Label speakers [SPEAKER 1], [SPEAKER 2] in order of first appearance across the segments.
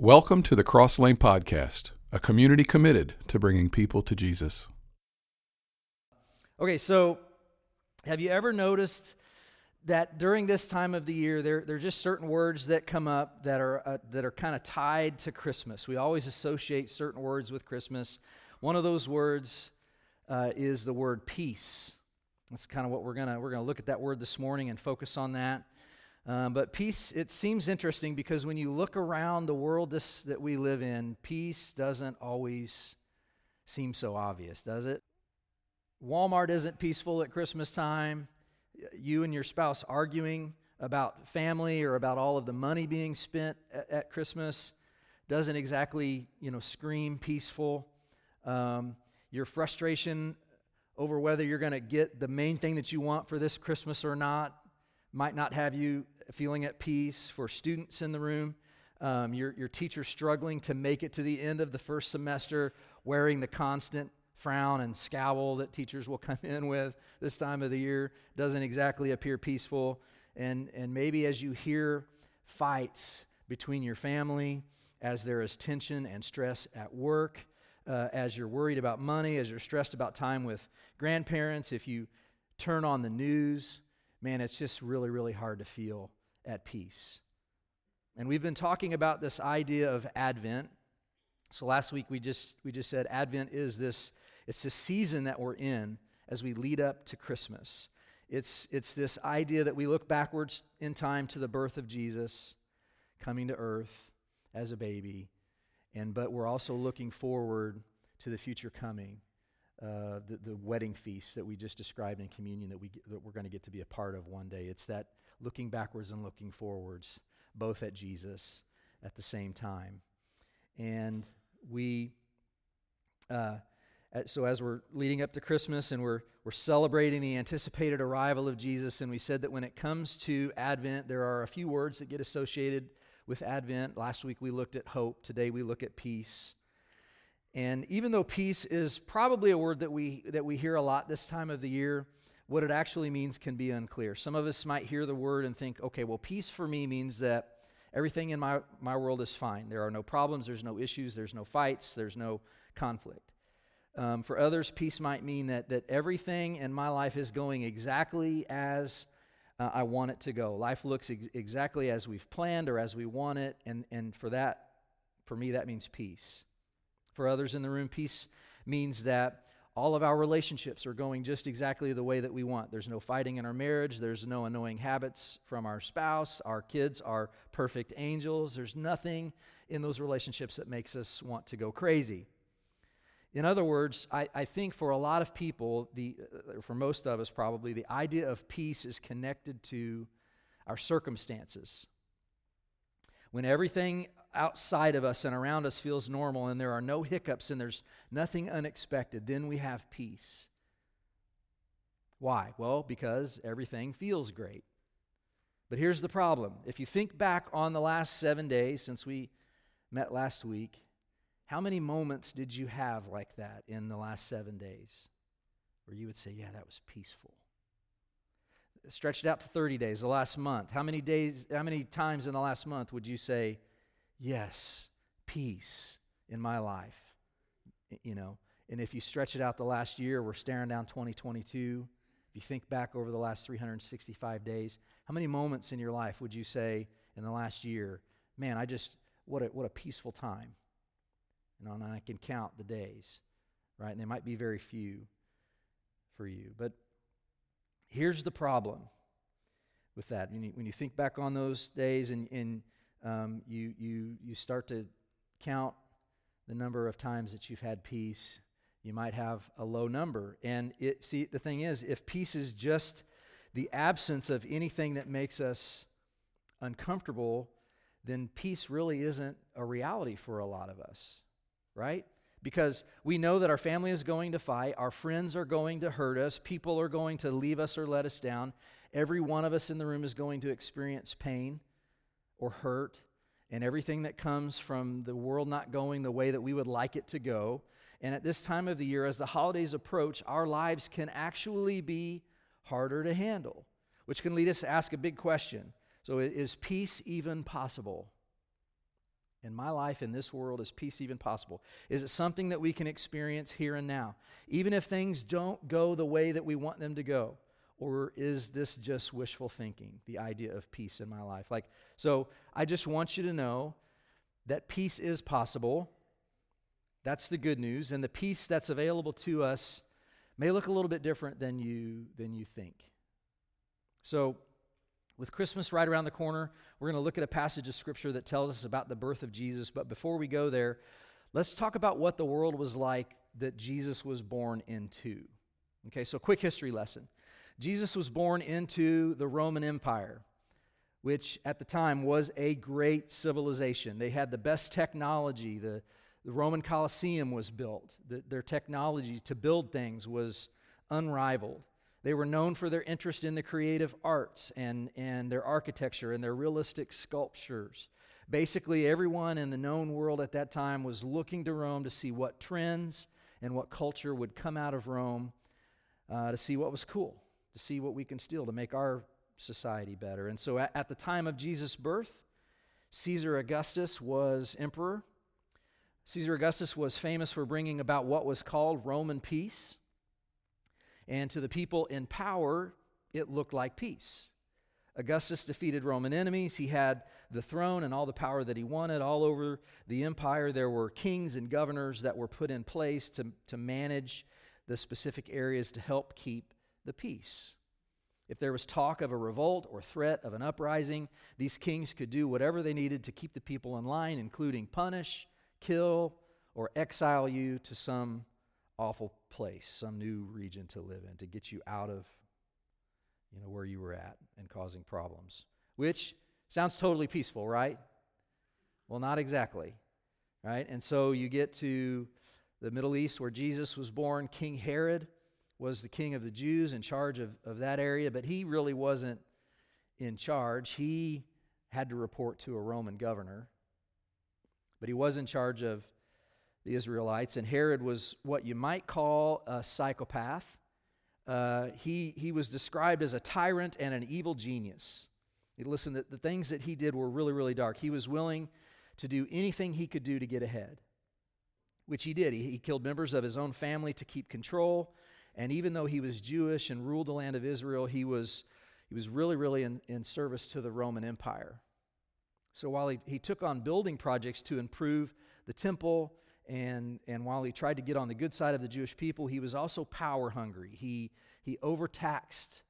[SPEAKER 1] Welcome to the Cross Lane Podcast, a community committed to bringing people to Jesus.
[SPEAKER 2] Okay, so have you ever noticed that during this time of the year, there, there are just certain words that come up that are, uh, that are kind of tied to Christmas? We always associate certain words with Christmas. One of those words uh, is the word peace. That's kind of what we're going to we're going to look at that word this morning and focus on that. Um, but peace, it seems interesting because when you look around the world this, that we live in, peace doesn't always seem so obvious, does it? Walmart isn't peaceful at Christmas time. You and your spouse arguing about family or about all of the money being spent at, at Christmas doesn't exactly, you know, scream peaceful. Um, your frustration over whether you're going to get the main thing that you want for this Christmas or not might not have you feeling at peace. For students in the room, um, your, your teacher struggling to make it to the end of the first semester, wearing the constant frown and scowl that teachers will come in with this time of the year doesn't exactly appear peaceful. And, and maybe as you hear fights between your family, as there is tension and stress at work, uh, as you're worried about money, as you're stressed about time with grandparents, if you turn on the news, man, it's just really, really hard to feel at peace. And we've been talking about this idea of Advent. So last week we just we just said Advent is this it's the season that we're in as we lead up to Christmas. It's it's this idea that we look backwards in time to the birth of Jesus coming to earth as a baby and but we're also looking forward to the future coming uh, the, the wedding feast that we just described in communion that, we, that we're going to get to be a part of one day. It's that looking backwards and looking forwards, both at Jesus at the same time. And we, uh, so as we're leading up to Christmas and we're, we're celebrating the anticipated arrival of Jesus, and we said that when it comes to Advent, there are a few words that get associated with Advent. Last week we looked at hope, today we look at peace. And even though peace is probably a word that we, that we hear a lot this time of the year, what it actually means can be unclear. Some of us might hear the word and think, okay, well, peace for me means that everything in my, my world is fine. There are no problems, there's no issues, there's no fights, there's no conflict. Um, for others, peace might mean that, that everything in my life is going exactly as uh, I want it to go. Life looks ex- exactly as we've planned or as we want it, and, and for that, for me, that means peace. For others in the room, peace means that all of our relationships are going just exactly the way that we want. There's no fighting in our marriage, there's no annoying habits from our spouse, our kids are perfect angels. There's nothing in those relationships that makes us want to go crazy. In other words, I, I think for a lot of people, the, uh, for most of us probably, the idea of peace is connected to our circumstances. When everything outside of us and around us feels normal and there are no hiccups and there's nothing unexpected, then we have peace. Why? Well, because everything feels great. But here's the problem. If you think back on the last seven days since we met last week, how many moments did you have like that in the last seven days where you would say, Yeah, that was peaceful? Stretched out to 30 days, the last month. How many days, how many times in the last month would you say, yes, peace in my life. You know, and if you stretch it out the last year, we're staring down 2022. If you think back over the last 365 days, how many moments in your life would you say in the last year, man, I just, what a, what a peaceful time? You know, and I can count the days, right? And they might be very few for you. But here's the problem with that. When you, when you think back on those days and, and um, you, you, you start to count the number of times that you've had peace. You might have a low number. And it, see, the thing is, if peace is just the absence of anything that makes us uncomfortable, then peace really isn't a reality for a lot of us, right? Because we know that our family is going to fight, our friends are going to hurt us, people are going to leave us or let us down. Every one of us in the room is going to experience pain or hurt and everything that comes from the world not going the way that we would like it to go. And at this time of the year, as the holidays approach, our lives can actually be harder to handle, which can lead us to ask a big question. So, is peace even possible? in my life in this world is peace even possible? Is it something that we can experience here and now, even if things don't go the way that we want them to go? Or is this just wishful thinking, the idea of peace in my life? Like, so I just want you to know that peace is possible. That's the good news. And the peace that's available to us may look a little bit different than you, than you think. So, with Christmas right around the corner, we're going to look at a passage of scripture that tells us about the birth of Jesus. But before we go there, let's talk about what the world was like that Jesus was born into. Okay, so quick history lesson. Jesus was born into the Roman Empire, which at the time was a great civilization. They had the best technology. The, the Roman Colosseum was built, the, their technology to build things was unrivaled. They were known for their interest in the creative arts and, and their architecture and their realistic sculptures. Basically, everyone in the known world at that time was looking to Rome to see what trends and what culture would come out of Rome, uh, to see what was cool, to see what we can steal to make our society better. And so at, the time of Jesus' birth, Caesar Augustus was emperor. Caesar Augustus was famous for bringing about what was called Roman peace. And to the people in power, it looked like peace. Augustus defeated Roman enemies. He had the throne and all the power that he wanted all over the empire. There were kings and governors that were put in place to, to manage the specific areas to help keep the peace. If there was talk of a revolt or threat of an uprising, these kings could do whatever they needed to keep the people in line, including punish, kill, or exile you to some awful place, some new region to live in, to get you out of you know where you were at and causing problems. Which sounds totally peaceful, right? Well, not exactly. Right? And so you get to the Middle East where Jesus was born. King Herod was the king of the Jews in charge of, of that area, but he really wasn't in charge. He had to report to a Roman governor, but he was in charge of the Israelites. And Herod was what you might call a psychopath. Uh, he, he was described as a tyrant and an evil genius. Listen, the, the things that he did were really, really dark. He was willing to do anything he could do to get ahead, which he did. He, he killed members of his own family to keep control. And even though he was Jewish and ruled the land of Israel, he was, he was really, really in, in service to the Roman Empire. So while he, he took on building projects to improve the temple and, and while he tried to get on the good side of the Jewish people, he was also power hungry. He, he overtaxed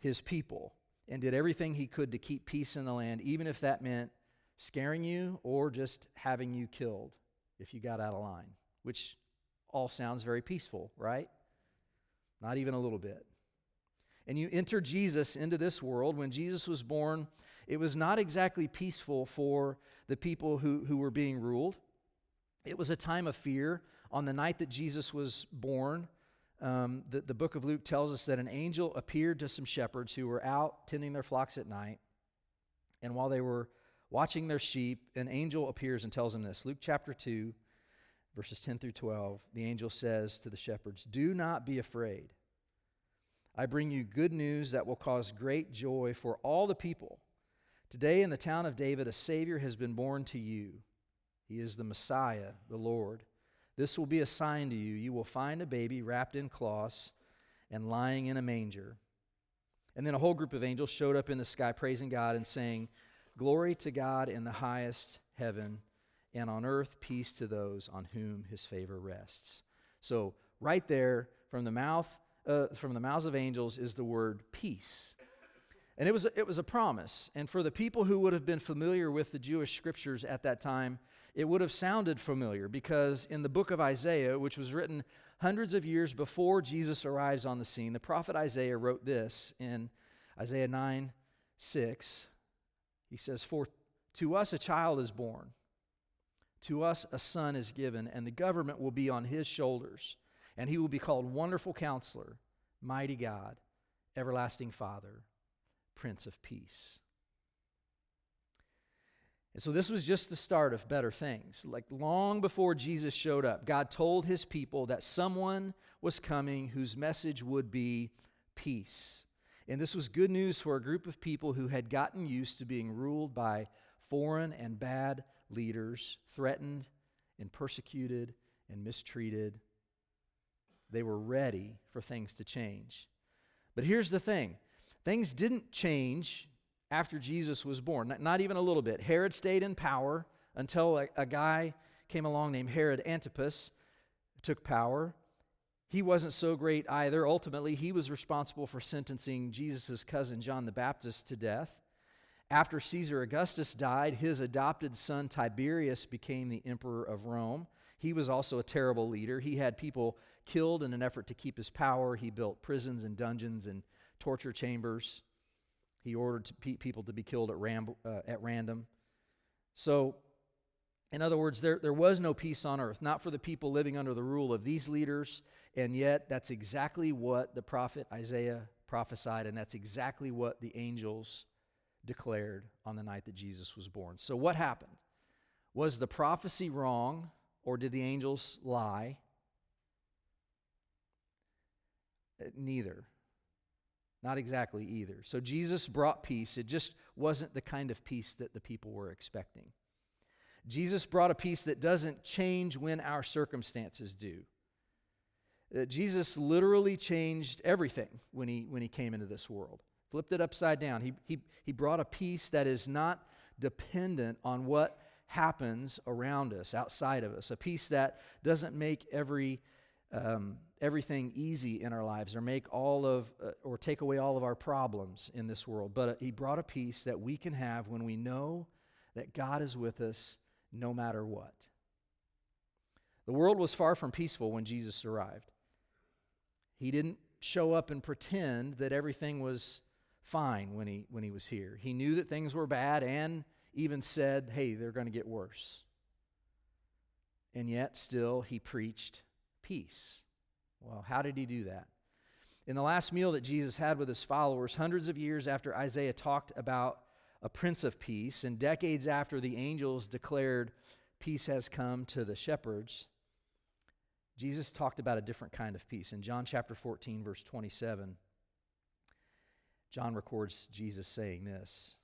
[SPEAKER 2] his people and did everything he could to keep peace in the land, even if that meant scaring you or just having you killed if you got out of line, which all sounds very peaceful, right? Not even a little bit. And you enter Jesus into this world. When Jesus was born, it was not exactly peaceful for the people who, who were being ruled. It was a time of fear. On the night that Jesus was born, um, the, the book of Luke tells us that an angel appeared to some shepherds who were out tending their flocks at night. And while they were watching their sheep, an angel appears and tells them this Luke chapter 2, verses 10 through 12. The angel says to the shepherds, Do not be afraid. I bring you good news that will cause great joy for all the people. Today in the town of David, a Savior has been born to you. He is the Messiah, the Lord. This will be a sign to you. You will find a baby wrapped in cloths and lying in a manger. And then a whole group of angels showed up in the sky, praising God and saying, Glory to God in the highest heaven, and on earth peace to those on whom his favor rests. So, right there, from the mouth, uh, from the mouths of angels, is the word peace. And it was, it was a promise. And for the people who would have been familiar with the Jewish scriptures at that time, it would have sounded familiar because in the book of Isaiah, which was written hundreds of years before Jesus arrives on the scene, the prophet Isaiah wrote this in Isaiah 9 6. He says, For to us a child is born, to us a son is given, and the government will be on his shoulders, and he will be called Wonderful Counselor, Mighty God, Everlasting Father, Prince of Peace. And so this was just the start of better things. Like long before Jesus showed up, God told his people that someone was coming whose message would be peace. And this was good news for a group of people who had gotten used to being ruled by foreign and bad leaders, threatened and persecuted and mistreated. They were ready for things to change. But here's the thing things didn't change after Jesus was born, not, not even a little bit. Herod stayed in power until a, a guy came along named Herod Antipas, took power. He wasn't so great either. Ultimately, he was responsible for sentencing Jesus' cousin John the Baptist to death. After Caesar Augustus died, his adopted son Tiberius became the emperor of Rome. He was also a terrible leader. He had people killed in an effort to keep his power. He built prisons and dungeons and torture chambers. He ordered people to be killed at, ram, uh, at random. So, in other words, there, there was no peace on earth, not for the people living under the rule of these leaders, and yet that's exactly what the prophet Isaiah prophesied, and that's exactly what the angels declared on the night that Jesus was born. So, what happened? Was the prophecy wrong, or did the angels lie? Uh, neither. Not exactly either. So, Jesus brought peace. It just wasn't the kind of peace that the people were expecting. Jesus brought a peace that doesn't change when our circumstances do. Uh, Jesus literally changed everything when he, when he came into this world flipped it upside down. He, he, he brought a peace that is not dependent on what happens around us, outside of us, a peace that doesn't make every, um, everything easy in our lives or make all of, uh, or take away all of our problems in this world. But uh, he brought a peace that we can have when we know that God is with us no matter what. The world was far from peaceful when Jesus arrived. He didn't show up and pretend that everything was fine when he, when he was here. He knew that things were bad and even said, hey, they're going to get worse. And yet, still, he preached peace. Well, how did he do that? In the last meal that Jesus had with his followers, hundreds of years after Isaiah talked about a prince of peace, and decades after the angels declared peace has come to the shepherds, Jesus talked about a different kind of peace. In John chapter 14, verse 27, John records Jesus saying this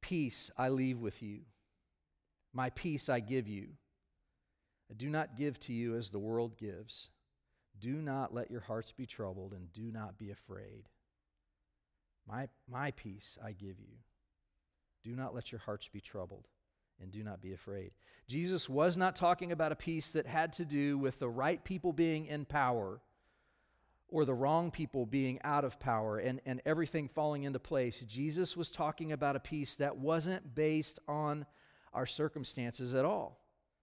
[SPEAKER 2] Peace I leave with you, my peace I give you. Do not give to you as the world gives. Do not let your hearts be troubled, and do not be afraid. My, my peace I give you. Do not let your hearts be troubled, and do not be afraid. Jesus was not talking about a peace that had to do with the right people being in power or the wrong people being out of power and, and everything falling into place. Jesus was talking about a peace that wasn't based on our circumstances at all.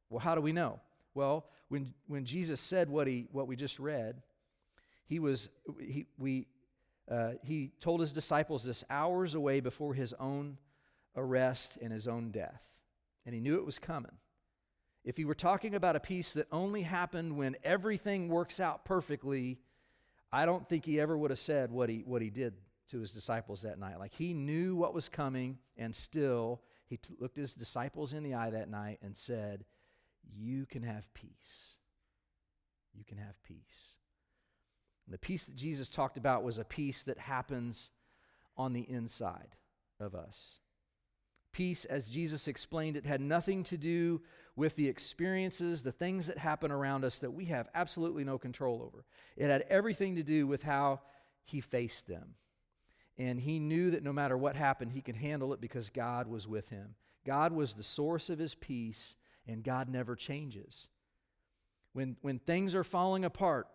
[SPEAKER 2] Well, how do we know? Well, when, when Jesus said what, he, what we just read, he, was, he, we, uh, he told his disciples this hours away before his own arrest and his own death. And he knew it was coming. If he were talking about a peace that only happened when everything works out perfectly, I don't think he ever would have said what he, what he did to his disciples that night. Like he knew what was coming, and still he t- looked his disciples in the eye that night and said, You can have peace. You can have peace. And the peace that Jesus talked about was a peace that happens on the inside of us. Peace, as Jesus explained it, had nothing to do with the experiences, the things that happen around us that we have absolutely no control over. It had everything to do with how he faced them. And he knew that no matter what happened, he could handle it because God was with him. God was the source of his peace, and God never changes. When, when things are falling apart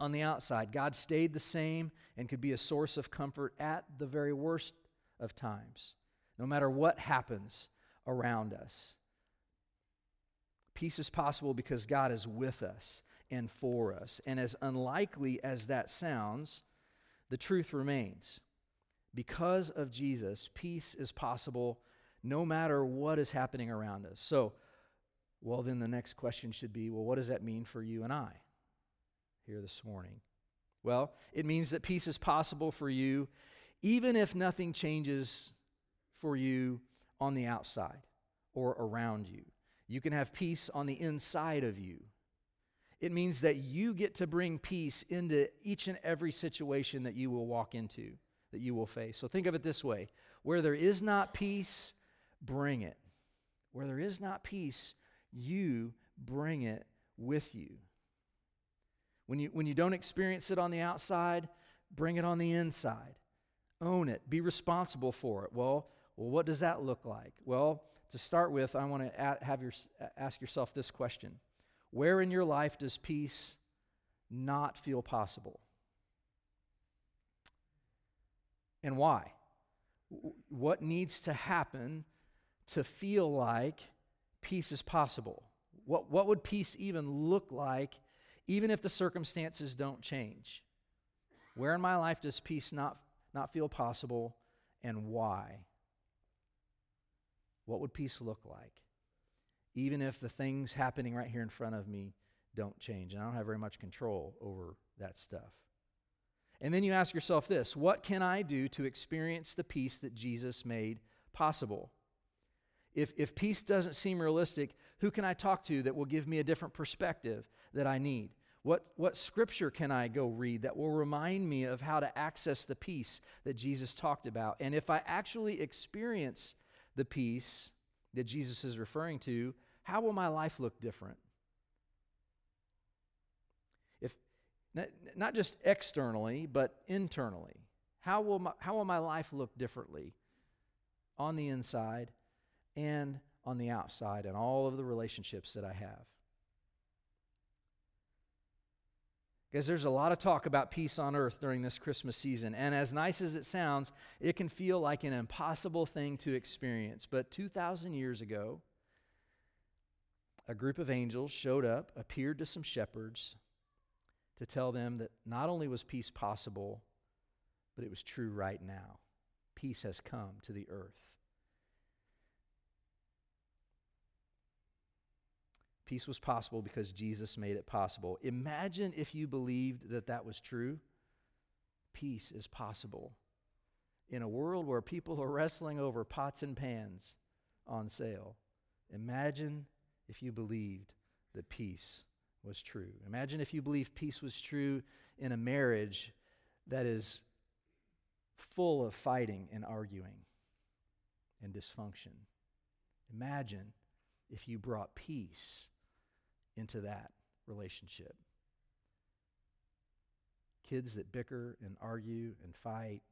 [SPEAKER 2] on the outside, God stayed the same and could be a source of comfort at the very worst of times no matter what happens around us. Peace is possible because God is with us and for us. And as unlikely as that sounds, the truth remains. Because of Jesus, peace is possible no matter what is happening around us. So, well, then the next question should be well, what does that mean for you and I here this morning? Well, it means that peace is possible for you even if nothing changes for you on the outside or around you. You can have peace on the inside of you. It means that you get to bring peace into each and every situation that you will walk into, that you will face. So think of it this way where there is not peace, bring it. Where there is not peace, you bring it with you. When you, when you don't experience it on the outside, bring it on the inside. Own it. Be responsible for it. Well, well what does that look like? Well, to start with, I want to have your, ask yourself this question Where in your life does peace not feel possible? And why? What needs to happen to feel like peace is possible? What, what would peace even look like, even if the circumstances don't change? Where in my life does peace not, not feel possible, and why? What would peace look like? Even if the things happening right here in front of me don't change, and I don't have very much control over that stuff. And then you ask yourself this what can I do to experience the peace that Jesus made possible? If, if peace doesn't seem realistic, who can I talk to that will give me a different perspective that I need? What, what scripture can I go read that will remind me of how to access the peace that Jesus talked about? And if I actually experience the peace that Jesus is referring to, how will my life look different? If not just externally, but internally, how will my, how will my life look differently on the inside and on the outside and all of the relationships that I have? Because there's a lot of talk about peace on earth during this Christmas season. And as nice as it sounds, it can feel like an impossible thing to experience. But 2,000 years ago, a group of angels showed up, appeared to some shepherds to tell them that not only was peace possible, but it was true right now. Peace has come to the earth. Peace was possible because Jesus made it possible. Imagine if you believed that that was true. Peace is possible. In a world where people are wrestling over pots and pans on sale, imagine if you believed that peace was true. Imagine if you believed peace was true in a marriage that is full of fighting and arguing and dysfunction. Imagine if you brought peace into that relationship. Kids that bicker and argue and fight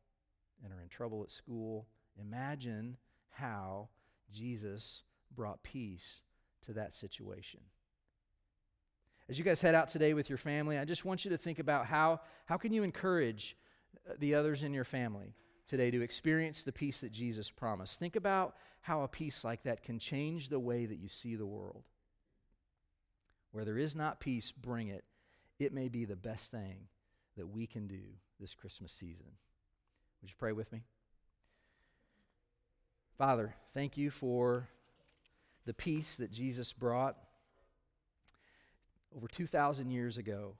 [SPEAKER 2] and are in trouble at school, imagine how Jesus brought peace to that situation. As you guys head out today with your family, I just want you to think about how, how can you encourage uh, the others in your family today to experience the peace that Jesus promised. Think about how a peace like that can change the way that you see the world. Where there is not peace, bring it. It may be the best thing that we can do this Christmas season. Would you pray with me? Father, thank you for the peace that Jesus brought over 2,000 years ago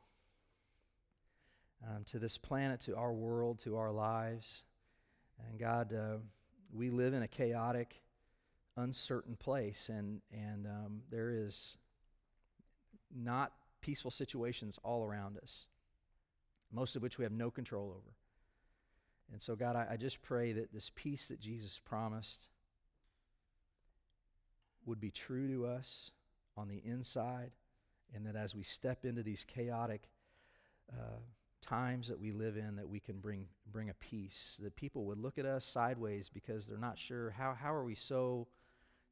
[SPEAKER 2] um, to this planet, to our world, to our lives. And God, uh, we live in a chaotic, uncertain place, and, and um, there is not peaceful situations all around us, most of which we have no control over. And so, God, I, I just pray that this peace that Jesus promised would be true to us on the inside, and that as we step into these chaotic uh, times that we live in, that we can bring, bring a peace, that people would look at us sideways because they're not sure how, how are we so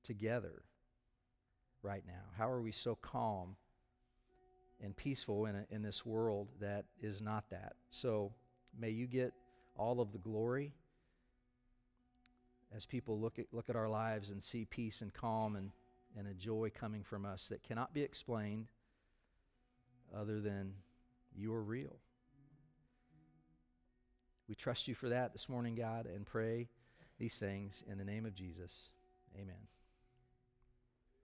[SPEAKER 2] together right now? How are we so calm and peaceful in, a, in this world that is not that. So may you get all of the glory as people look at, look at our lives and see peace and calm and, and a joy coming from us that cannot be explained other than you are real. We trust you for that this morning, God, and pray these things in the name of Jesus. Amen.